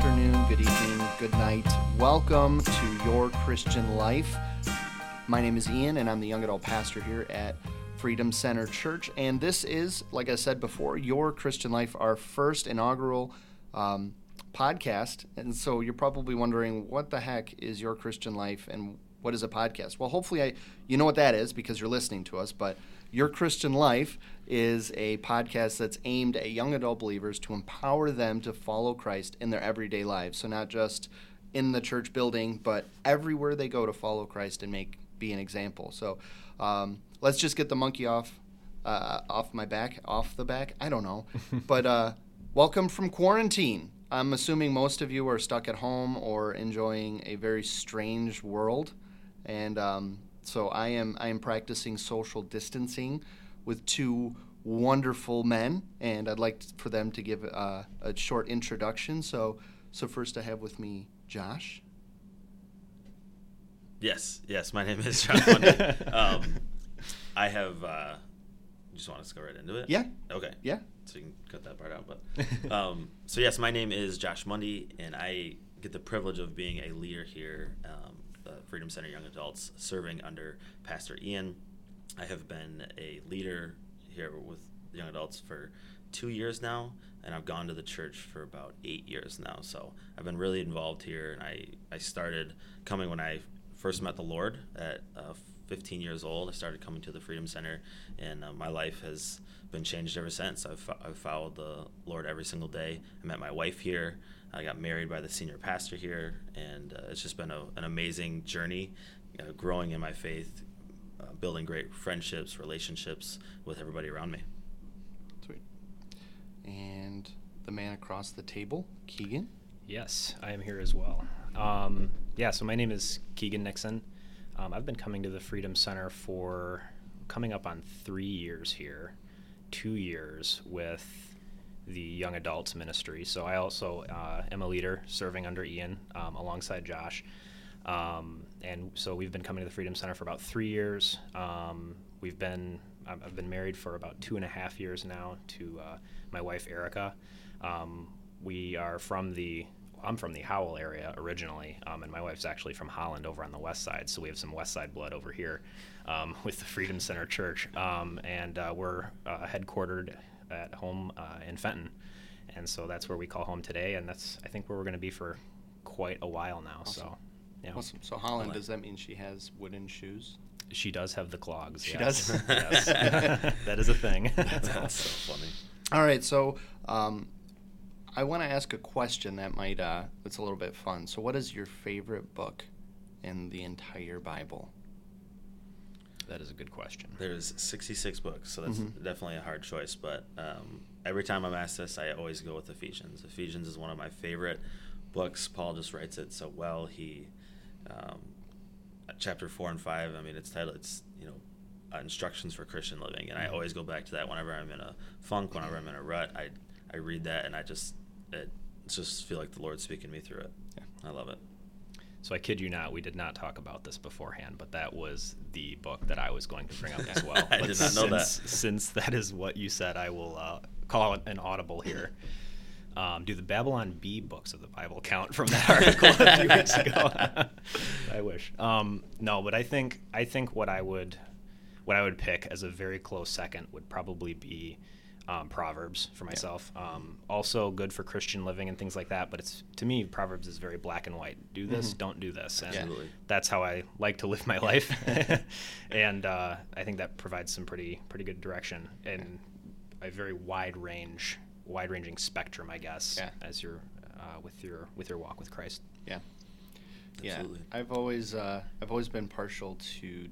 Afternoon, good evening, good night. Welcome to Your Christian Life. My name is Ian, and I'm the young adult pastor here at Freedom Center Church. And this is, like I said before, Your Christian Life, our first inaugural um, podcast. And so you're probably wondering, what the heck is Your Christian Life and what is a podcast? Well, hopefully, I, you know what that is because you're listening to us, but Your Christian Life is a podcast that's aimed at young adult believers to empower them to follow Christ in their everyday lives. So, not just in the church building, but everywhere they go to follow Christ and make be an example. So, um, let's just get the monkey off uh, off my back, off the back. I don't know, but uh, welcome from quarantine. I'm assuming most of you are stuck at home or enjoying a very strange world, and um, so I am. I am practicing social distancing with two wonderful men, and I'd like for them to give uh, a short introduction. So, so first I have with me Josh. Yes, yes. My name is Josh Mundy. um, I have. Uh, just want us to go right into it? Yeah. Okay. Yeah. So you can cut that part out. But um, so yes, my name is Josh Mundy, and I get the privilege of being a leader here, um, Freedom Center Young Adults, serving under Pastor Ian. I have been a leader here with young adults for two years now, and I've gone to the church for about eight years now. So I've been really involved here, and I, I started coming when I first met the Lord at uh, 15 years old. I started coming to the Freedom Center, and uh, my life has been changed ever since. I've, I've followed the Lord every single day. I met my wife here. I got married by the senior pastor here, and uh, it's just been a, an amazing journey, uh, growing in my faith, uh, building great friendships, relationships with everybody around me. Sweet. And the man across the table, Keegan. Yes, I am here as well. Um, yeah, so my name is Keegan Nixon. Um, I've been coming to the Freedom Center for coming up on three years here, two years with the young adults ministry. So I also uh, am a leader serving under Ian um, alongside Josh. Um, and so we've been coming to the Freedom Center for about three years. Um, we've been I've been married for about two and a half years now to uh, my wife Erica. Um, we are from the I'm from the Howell area originally, um, and my wife's actually from Holland over on the west side. So we have some west side blood over here um, with the Freedom Center Church, and uh, we're uh, headquartered at home uh, in Fenton, and so that's where we call home today, and that's I think where we're going to be for quite a while now. So, yeah, Awesome. So Holland, Holland. does that mean she has wooden shoes? she does have the clogs. She yes. does? yes, that is a thing. That's so funny. All right. So um, I want to ask a question that might uh, it's a little bit fun. So, what is your favorite book in the entire Bible? That is a good question. There's 66 books, so that's Mhm. definitely a hard choice. But um, every time I'm asked this, I always go with Ephesians. Ephesians is one of my favorite books. Paul just writes it so well. He, um, chapter four and five. I mean, it's titled. It's you know, uh, instructions for Christian living, and I Mhm. always go back to that whenever I'm in a funk, whenever I'm in a rut. I I read that, and I just it just feel like the Lord's speaking me through it. Yeah. I love it. So I kid you not, we did not talk about this beforehand, but that was the book that I was going to bring up as well. I But did not know that. since, Since that is what you said, I will uh, call it an audible here. Um, do the Babylon Bee books of the Bible count from that article a few weeks ago? I wish. Um, no, but I think I think what I would what I would pick as a very close second would probably be um, Proverbs for myself. Um, also good for Christian living and things like that. But it's to me, Proverbs is very black and white. Do this, Mhm. don't do this. And Absolutely. that's how I like to live my life. and uh, I think that provides some pretty pretty good direction and a very wide range, wide ranging spectrum, I guess, Yeah. as you're uh, with your with your walk with Christ. Yeah. Absolutely. Yeah. I've always uh, I've always been partial to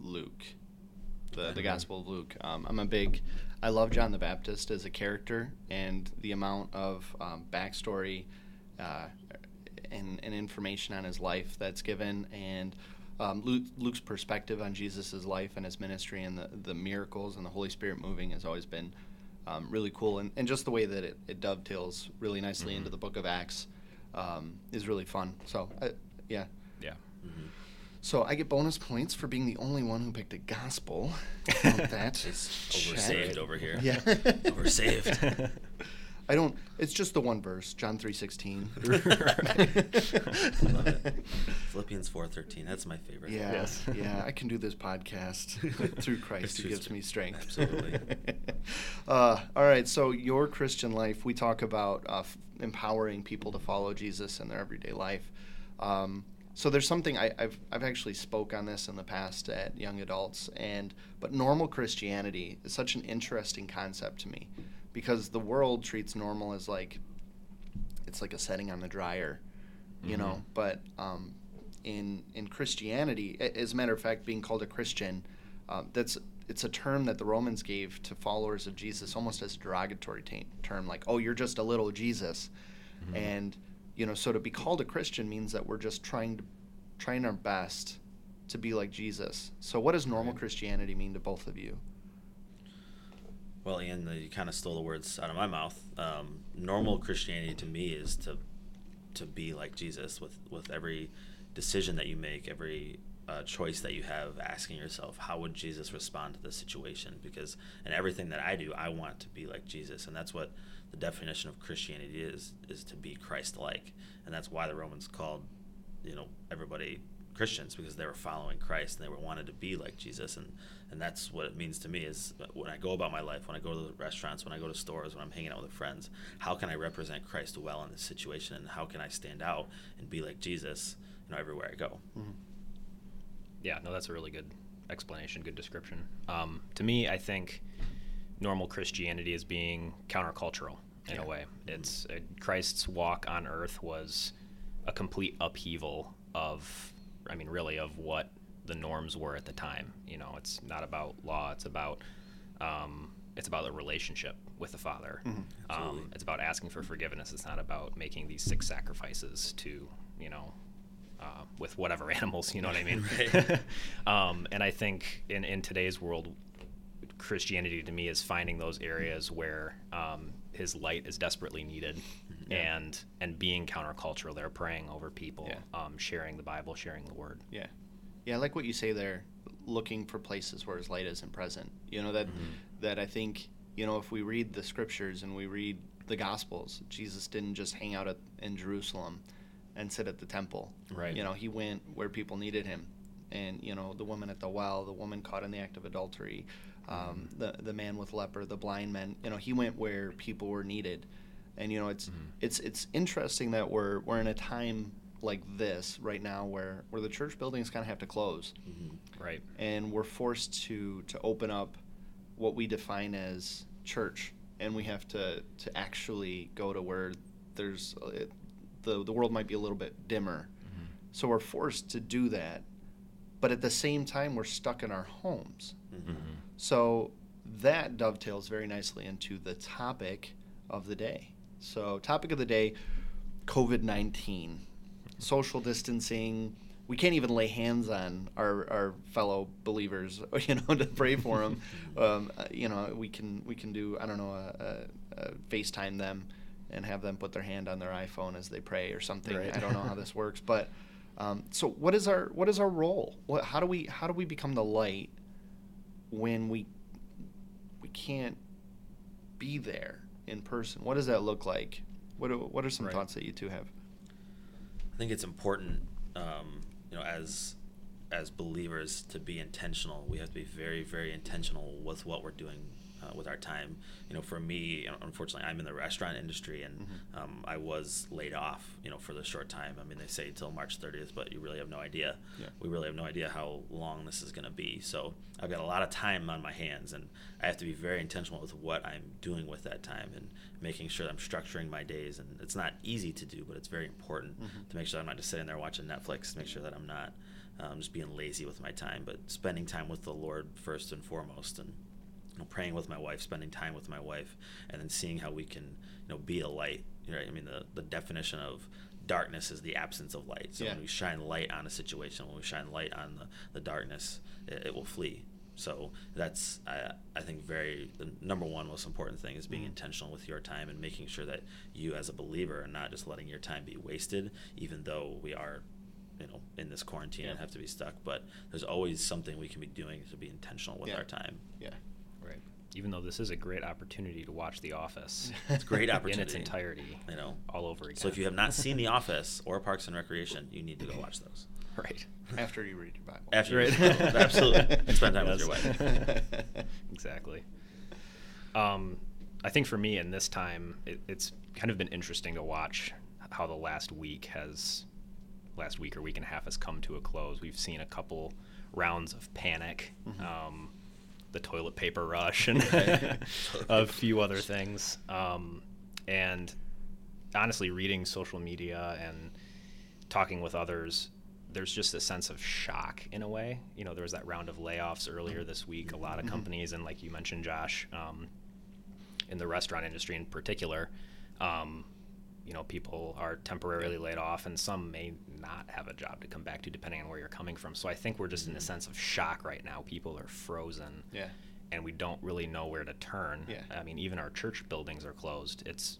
Luke, the the Mhm. Gospel of Luke. Um, I'm a big I love John the Baptist as a character and the amount of um, backstory uh, and, and information on his life that's given and um, Luke, Luke's perspective on Jesus' life and his ministry and the, the miracles and the Holy Spirit moving has always been um, really cool. And, and just the way that it, it dovetails really nicely into Mhm. the book of Acts um, is really fun. So, uh, yeah. Yeah. Mhm. So I get bonus points for being the only one who picked a gospel. Count that. It's Check. oversaved over here. Yeah. Oversaved. I don't. It's just the one verse, John three sixteen. Love it. Philippians four thirteen. That's my favorite. Yeah, Yes. yeah. I can do this podcast through Christ who gives me strength. Absolutely. uh, all right. So your Christian life, we talk about uh, f- empowering people to follow Jesus in their everyday life. Um, so there's something I, I've I've actually spoke on this in the past at young adults, and but normal Christianity is such an interesting concept to me because the world treats normal as like it's like a setting on the dryer, you know. Mhm. But um, in in Christianity, as a matter of fact, being called a Christian, um, that's it's a term that the Romans gave to followers of Jesus, almost as a derogatory ta- term, like "Oh, you're just a little Jesus," Mhm. and you know, so to be called a Christian means that we're just trying to trying our best to be like Jesus. So, what does normal Right. Christianity mean to both of you? Well, Ian, you kind of stole the words out of my mouth. Um, normal Christianity to me is to to be like Jesus with with every decision that you make, every uh, choice that you have, asking yourself, how would Jesus respond to this situation? Because in everything that I do, I want to be like Jesus, and that's what the definition of Christianity is: is to be Christ-like, and that's why the Romans called, you know, everybody Christians because they were following Christ and they were wanted to be like Jesus. And and that's what it means to me is when I go about my life when I go to the restaurants when I go to stores when I'm hanging out with friends how can I represent Christ well in this situation? And how can I stand out and be like Jesus you know everywhere I go? Yeah, no, that's a really good explanation, good description. Um, to me, I think normal Christianity as being countercultural in Yeah. a way. It's uh, Christ's walk on earth was a complete upheaval of, I mean, really, of what the norms were at the time. You know, it's not about law; it's about um, it's about the relationship with the Father. Um, it's about asking for forgiveness. It's not about making these six sacrifices to, you know, uh, with whatever animals. You know what I mean? Um, and I think in in today's world, Christianity to me is finding those areas where um, His light is desperately needed, Yeah. and and being countercultural. They're praying over people, Yeah. um, sharing the Bible, sharing the Word. Yeah, yeah, I like what you say there. Looking for places where His light isn't present. You know that Mhm. that I think you know if we read the scriptures and we read the Gospels, Jesus didn't just hang out at, in Jerusalem and sit at the temple. Right. You know, he went where people needed him, and you know the woman at the well, the woman caught in the act of adultery, um, the the man with leper, the blind men. You know, he went where people were needed, and you know it's Mhm. it's it's interesting that we're we're in a time like this right now where where the church buildings kind of have to close Mhm. Right. and we're forced to to open up what we define as church and we have to to actually go to where there's uh, it, the the world might be a little bit dimmer Mhm. so we're forced to do that but at the same time we're stuck in our homes Mhm. So that dovetails very nicely into the topic of the day. So, topic of the day COVID 19, social distancing. We can't even lay hands on our, our fellow believers, you know, to pray for them. um, uh, you know, we can we can do I don't know, a, a, a FaceTime them and have them put their hand on their iPhone as they pray or something. Right. I don't know how this works, but um, so what is our what is our role? What, how do we how do we become the light when we we can't be there in person? What does that look like? What are, what are some Right. thoughts that you two have? I think it's important, um, you know, as as believers to be intentional. We have to be very, very intentional with what we're doing uh, with our time. You know, for me, unfortunately, I'm in the restaurant industry, and Mhm. um, I was laid off, you know, for the short time. I mean, they say until March 30th, but you really have no idea. Yeah. We really have no idea how long this is going to be. So I've got a lot of time on my hands, and I have to be very intentional with what I'm doing with that time and making sure I'm structuring my days. And it's not easy to do, but it's very important Mhm. to make sure I'm not just sitting there watching Netflix. Make sure that I'm not um, just being lazy with my time, but spending time with the Lord first and foremost, and you know, praying with my wife, spending time with my wife, and then seeing how we can, you know, be a light. Right? I mean, the the definition of darkness is the absence of light. So Yeah. when we shine light on a situation, when we shine light on the, the darkness, it, it will flee. So that's I, I think very the number one most important thing is being Mhm. intentional with your time and making sure that you as a believer are not just letting your time be wasted, even though we are, you know, in this quarantine and have to be stuck. But there's always something we can be doing to be intentional with Yeah. our time. Yeah. Right. even though this is a great opportunity to watch The Office, It's a great in its entirety, You know, all over again. So if you have not seen The Office or Parks and Recreation, you need to go watch those. right, After you read your Bible. After you Right. read your Bible, absolutely, and spend time with your wife. exactly. Um, I think for me in this time, it, it's kind of been interesting to watch how the last week has, last week or week and a half has come to a close. We've seen a couple rounds of panic, Mhm. um, the toilet paper rush, and a few other things. Um, and honestly, reading social media and talking with others, there's just a sense of shock in a way. You know, there was that round of layoffs earlier this week. A lot of Mhm. companies, and like you mentioned, Josh, um, in the restaurant industry in particular, um, you know, people are temporarily laid off, and some may not have a job to come back to, depending on where you're coming from. So I think we're just in a Mhm. sense of shock right now. People are frozen, Yeah. and we don't really know where to turn. Yeah. I mean, even our church buildings are closed. It's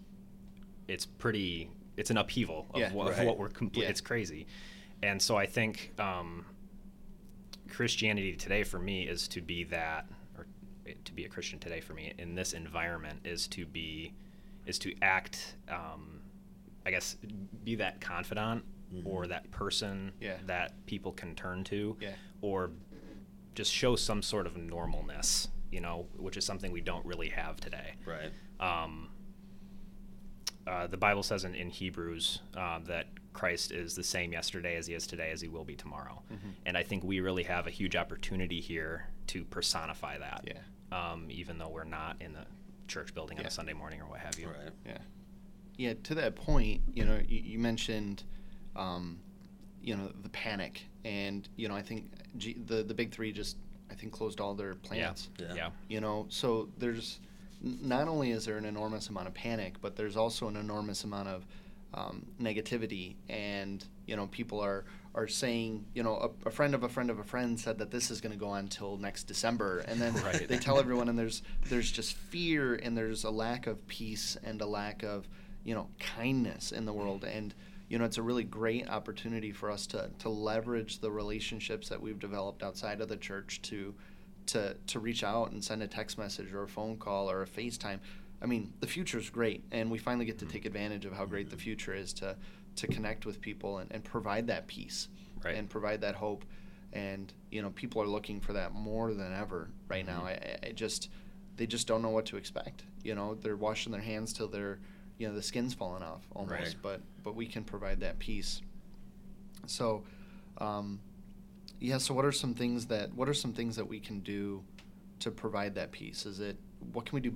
it's pretty. It's an upheaval of, Yeah, what, of what we're complete. Yeah. It's crazy, and so I think um, Christianity today for me is to be that, or to be a Christian today for me in this environment is to be, is to act. Um, I guess be that confidant Mhm. or that person Yeah. that people can turn to, Yeah. or just show some sort of normalness, you know, which is something we don't really have today. Right. Um, uh, the Bible says in, in Hebrews um, that Christ is the same yesterday as he is today as he will be tomorrow. Mhm. And I think we really have a huge opportunity here to personify that. Yeah. Um, even though we're not in the church building on a Sunday morning or what have you. Right. Yeah. Yeah. To that point, you know, you, you mentioned, um, you know, the panic, and you know, I think G- the the big three just, I think, closed all their plants. Yeah. Yeah. You know, so there's not only is there an enormous amount of panic, but there's also an enormous amount of um, negativity, and you know, people are are saying, you know, a, a friend of a friend of a friend said that this is going to go on till next December, and then Right. they tell everyone, and there's there's just fear, and there's a lack of peace, and a lack of you know kindness in the world, mm-hmm. and you know, it's a really great opportunity for us to to leverage the relationships that we've developed outside of the church to to to reach out and send a text message or a phone call or a FaceTime. I mean, the future is great, and we finally get to mm-hmm. take advantage of how great the mm-hmm. future is to to connect with people and, and provide that peace Right. and provide that hope. And you know, people are looking for that more than ever right now. I, I just they just don't know what to expect. You know, they're washing their hands till they're you know the skin's falling off almost. Right. But but we can provide that peace. So, um, yeah. So what are some things that what are some things that we can do to provide that peace? Is it what can we do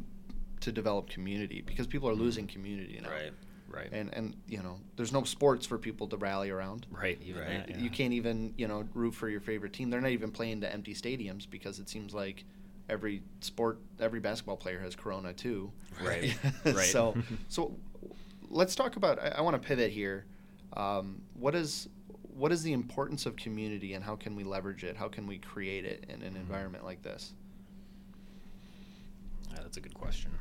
to develop community because people are losing community now. Right. Right. And and you know, there's no sports for people to rally around. right. Even Right. that, yeah. You can't even you know root for your favorite team. They're not even playing to empty stadiums because it seems like every sport, every basketball player has Corona too. Right. Right. so so let's talk about. I, I want to pivot here. Um, what is what is the importance of community and how can we leverage it? How can we create it in an Mhm. environment like this? Yeah, that's a good question.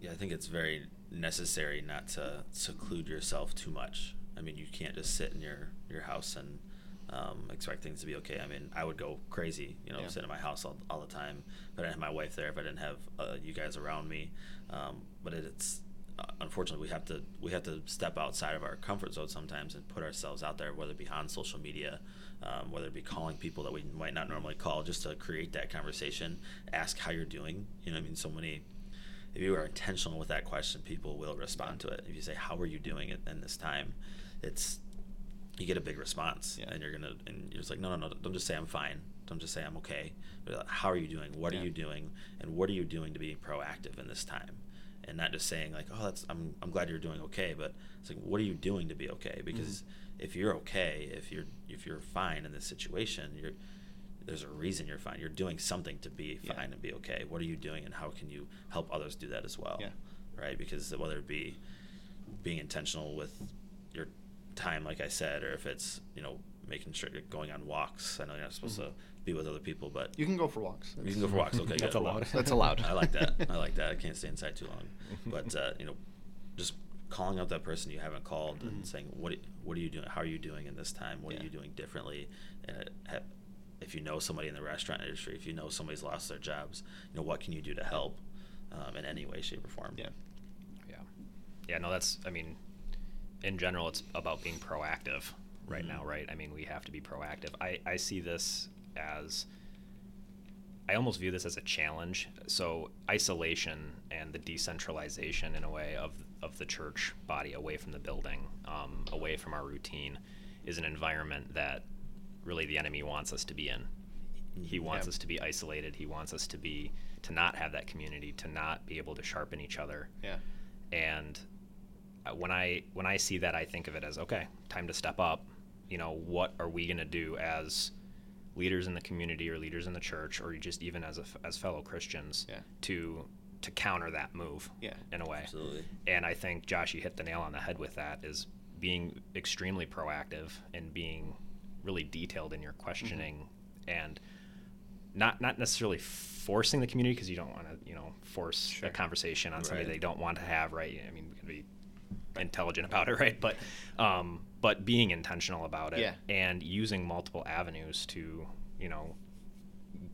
Yeah, I think it's very necessary not to seclude yourself too much. I mean, you can't just sit in your, your house and um, expect things to be okay. I mean, I would go crazy, you know, Yeah. sit in my house all, all the time. If I didn't have my wife there, if I didn't have uh, you guys around me, um, but it, it's uh, unfortunately we have to we have to step outside of our comfort zone sometimes and put ourselves out there, whether it be on social media, um, whether it be calling people that we might not normally call, just to create that conversation, ask how you're doing. You know, I mean, so many if you are intentional with that question, people will respond to it. If you say, "How are you doing it in this time?" It's you get a big response, Yeah. and you're gonna and you're just like, "No, no, no! Don't just say I'm fine. Don't just say I'm okay. But like, how are you doing? What Yeah. are you doing? And what are you doing to be proactive in this time?" And not just saying like, "Oh, that's I'm I'm glad you're doing okay," but it's like, "What are you doing to be okay?" Because mm-hmm. if you're okay, if you're if you're fine in this situation, you're there's a reason you're fine. You're doing something to be Yeah. fine and be okay. What are you doing, and how can you help others do that as well? Yeah. Right? Because whether it be being intentional with time, like I said, or if it's you know making sure you're going on walks. I know you're not supposed Mhm. to be with other people, but You can go for walks. you can go for walks. Okay, That's good. allowed. That's allowed. I like that. I like that. I can't stay inside too long. But uh, you know, just calling out that person you haven't called Mhm. and saying, "What what are you doing? How are you doing in this time? What Yeah. are you doing differently?" And it, if you know somebody in the restaurant industry, if you know somebody's lost their jobs, you know what can you do to help um, in any way, shape, or form. Yeah. Yeah. Yeah, no, that's, I mean, in general, it's about being proactive right now, right? I mean, we have to be proactive. I, I see this as, I almost view this as a challenge. So, isolation and the decentralization, in a way, of, of the church body away from the building, um, away from our routine, is an environment that really the enemy wants us to be in. He wants Yeah. us to be isolated. He wants us to be to not have that community, to not be able to sharpen each other Yeah. and when I when I see that, I think of it as okay, time to step up. You know, what are we going to do as leaders in the community or leaders in the church or just even as a as fellow Christians Yeah. to to counter that move Yeah. in a way. Absolutely. And I think Josh, you hit the nail on the head with that is being extremely proactive and being really detailed in your questioning mm-hmm. and not not necessarily forcing the community because you don't want to you know force Sure. a conversation on something Right. they don't want to have right i mean we can be intelligent about it right but um but being intentional about it Yeah. and using multiple avenues to you know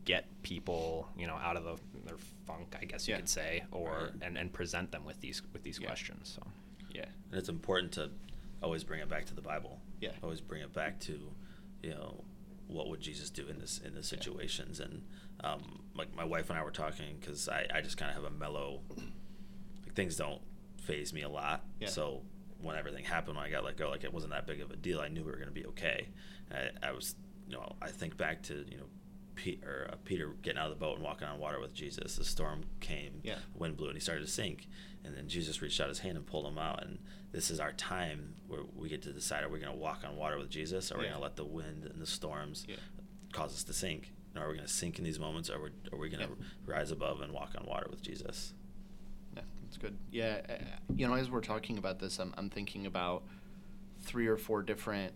get people you know out of the, their funk i guess you Yeah. could say or Right. and, and present them with these with these Yeah. questions so Yeah. And it's important to always bring it back to the Bible. Yeah. Always bring it back to, you know, what would Jesus do in this in the situations and um, like my wife and I were talking because I, I just kind of have a mellow like things don't phase me a lot. Yeah. so when everything happened when I got let go like it wasn't that big of a deal. I knew we were gonna be okay. I, I was you know I think back to you know Pete, or, uh, Peter getting out of the boat and walking on water with Jesus. The storm came Yeah. wind blew and he started to sink. And then jesus reached out his hand and pulled him out. And this is our time where we get to decide are we going to walk on water with jesus? Or are we going to let the wind and the storms Yeah. cause us to sink? And are we going to sink in these moments or are we, are we going to Yeah. rise above and walk on water with jesus That's good. Yeah, uh, you know, as we're talking about this, I'm, I'm thinking about three or four different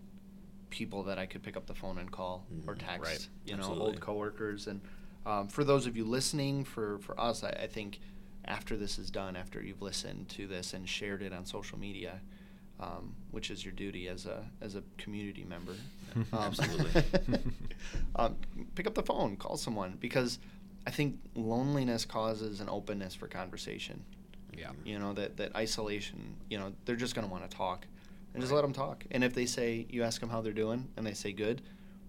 people that I could pick up the phone and call or Mhm. text. Right. You know, old coworkers, and um, for those of you listening, for for us, I, I think after this is done, after you've listened to this and shared it on social media, um, which is your duty as a as a community member, um, Absolutely. um, pick up the phone, call someone because I think loneliness causes an openness for conversation yeah. You know that that isolation you know they're just going to want to talk and just let them talk. And if they say you ask them how they're doing and they say good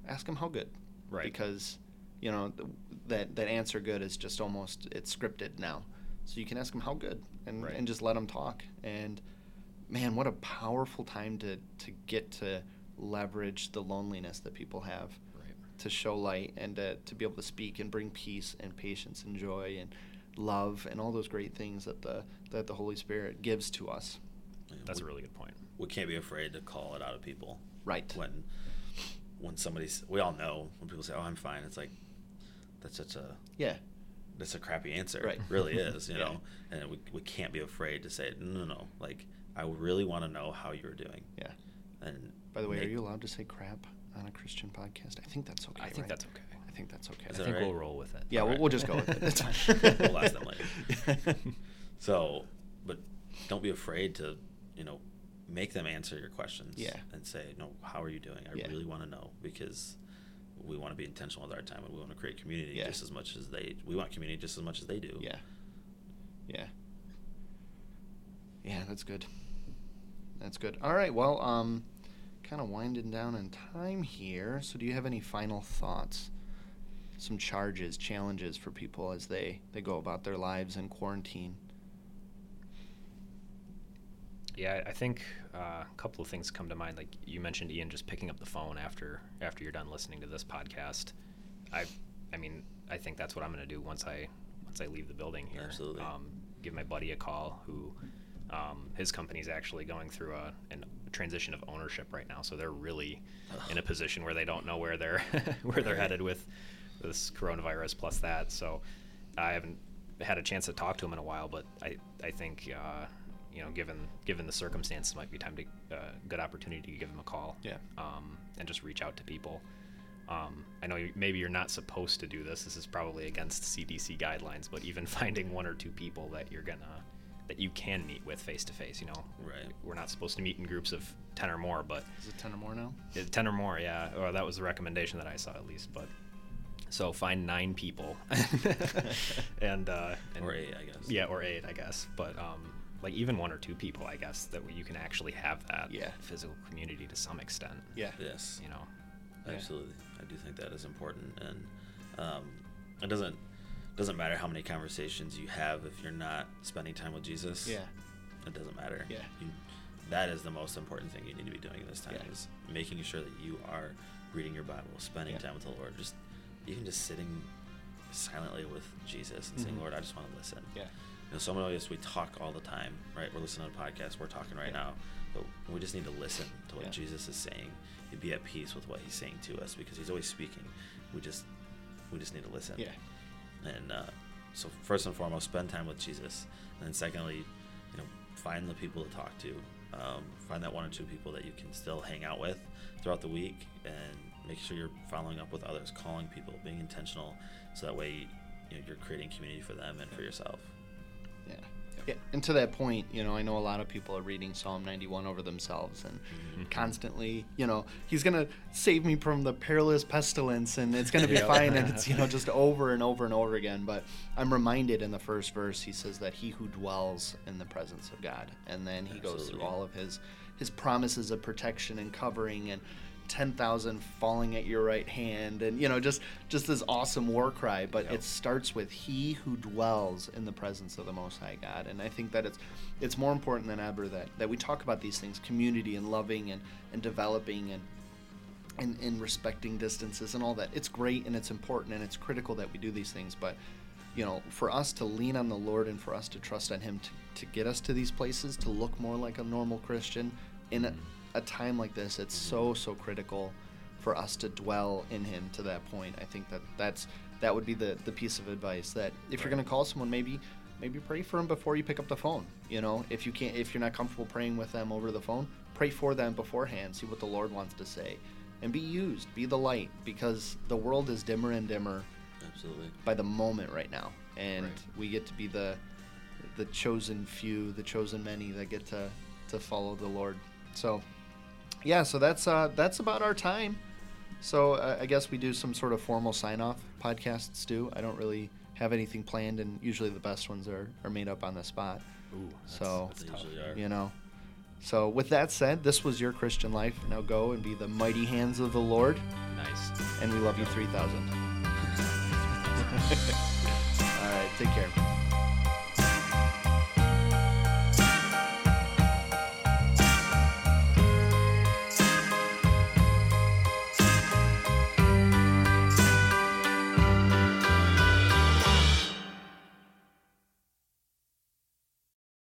ask them how good. Right. because you know th- that that answer good is just almost it's scripted now. So you can ask them how good and Right. and just let them talk. And man what a powerful time to to get to leverage the loneliness that people have right. to show light and to, to be able to speak and bring peace and patience and joy and love and all those great things that the that the Holy Spirit gives to us. You know, that's a really good point we can't be afraid to call it out of people Right. when when somebody's we all know when people say oh i'm fine it's like that's such a Yeah. that's a crappy answer. Right. It really is, you Yeah. know. And we, we can't be afraid to say, no, no, no. Like, I really want to know how you're doing. Yeah. And By the way, are you allowed to say crap on a Christian podcast? I think that's okay. I think right? that's okay. I think that's okay. I Is that think right? we'll roll with it. yeah, we'll, Alright. we'll just go with it. That's fine. We'll ask them later. So, but don't be afraid to, you know, make them answer your questions. Yeah. And say, no, how are you doing? I Yeah. really want to know because we want to be intentional with our time and we want to create community Yeah. just as much as they. We want community just as much as they do. Yeah. Yeah. Yeah, that's good. That's good. All right. Well, um, kind of winding down in time here. So, do you have any final thoughts? Some charges, challenges for people as they they go about their lives in quarantine. Yeah, I think uh, a couple of things come to mind. Like you mentioned, Ian, just picking up the phone after after you're done listening to this podcast. I, I mean, I think that's what I'm going to do once I once I leave the building here. Absolutely. Um, give my buddy a call who um, his company's actually going through a, an- a transition of ownership right now, so they're really in a position where they don't know where they're where they're headed with this coronavirus plus that. So I haven't had a chance to talk to him in a while, but I I think uh, you know given given the circumstances, might be time to uh, good opportunity to give him a call. Yeah. Um, and just reach out to people. Um, I know you, maybe you're not supposed to do this. This is probably against CDC guidelines, but even finding one or two people that you're gonna that you can meet with face to face. You know, Right. We're not supposed to meet in groups of ten or more, but Is it ten or more now? ten or more, yeah. Or that was the recommendation that I saw at least. But So find nine people, and, uh, and Or eight, I guess. Yeah, or eight, I guess. But um, like even one or two people, I guess, that you can actually have that Yeah. physical community to some extent. Yeah. Yes. You know. Yeah. Absolutely, I do think that is important, and um, it doesn't doesn't matter how many conversations you have if you're not spending time with Jesus. Yeah. it doesn't matter. Yeah. you, that is the most important thing you need to be doing this time Yeah. is making sure that you are reading your Bible, spending Yeah. time with the Lord, just even just sitting silently with Jesus and saying, Mhm. "Lord, I just want to listen." Yeah. You know, some of us we talk all the time, right? We're listening to a podcast, we're talking right Yeah. now, but we just need to listen to what Yeah. Jesus is saying and be at peace with what He's saying to us because He's always speaking. We just we just need to listen. Yeah. And uh, so first and foremost, spend time with Jesus, and then secondly, you know, find the people to talk to. Um, find that one or two people that you can still hang out with throughout the week, and make sure you're following up with others, calling people, being intentional, so that way you know, you're creating community for them and for yourself. Yeah. Yeah. And to that point, you know, I know a lot of people are reading Psalm 91 over themselves and Mhm. constantly, you know, he's going to save me from the perilous pestilence and it's going to be Yep. fine. And it's, you know, just over and over and over again. But I'm reminded in the first verse, he says that he who dwells in the presence of God. And then he goes through all of his, his promises of protection and covering and 10,000 falling at your right hand and you know just just this awesome war cry but Yep. it starts with he who dwells in the presence of the most high god. And i think that it's it's more important than ever that that we talk about these things community and loving and and developing and and, and respecting distances and all that. It's great and it's important and it's critical that we do these things but you know for us to lean on the lord and for us to trust on him to, to get us to these places to look more like a normal christian in a, mm-hmm. A time like this it's so so critical for us to dwell in him to that point. I think that that's that would be the the piece of advice that if you're going to call someone maybe maybe pray for them before you pick up the phone you know? If you can't if you're not comfortable praying with them over the phone pray for them beforehand see what the lord wants to say. And be used be the light because the world is dimmer and dimmer Absolutely. by the moment right now. And Right. we get to be the the chosen few the chosen many that get to to follow the lord. So yeah so that's uh that's about our time. So uh, i guess we do some sort of formal sign off podcasts do i don't really have anything planned and usually the best ones are are made up on the spot. Ooh. so They usually you know. So with that said this was your christian life. Now go and be the mighty hands of the lord. Nice. and we love you 3000 all right take care